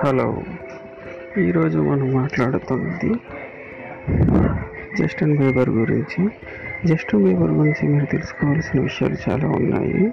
Hello. ఈరోజు మనం మాట్లాడుతున్నది జస్టిన్ బీబర్ గురించి. జస్టిన్ బీబర్ గురించి మీరు తెలుసుకోవాల్సిన విషయాలు చాలా ఉన్నాయి.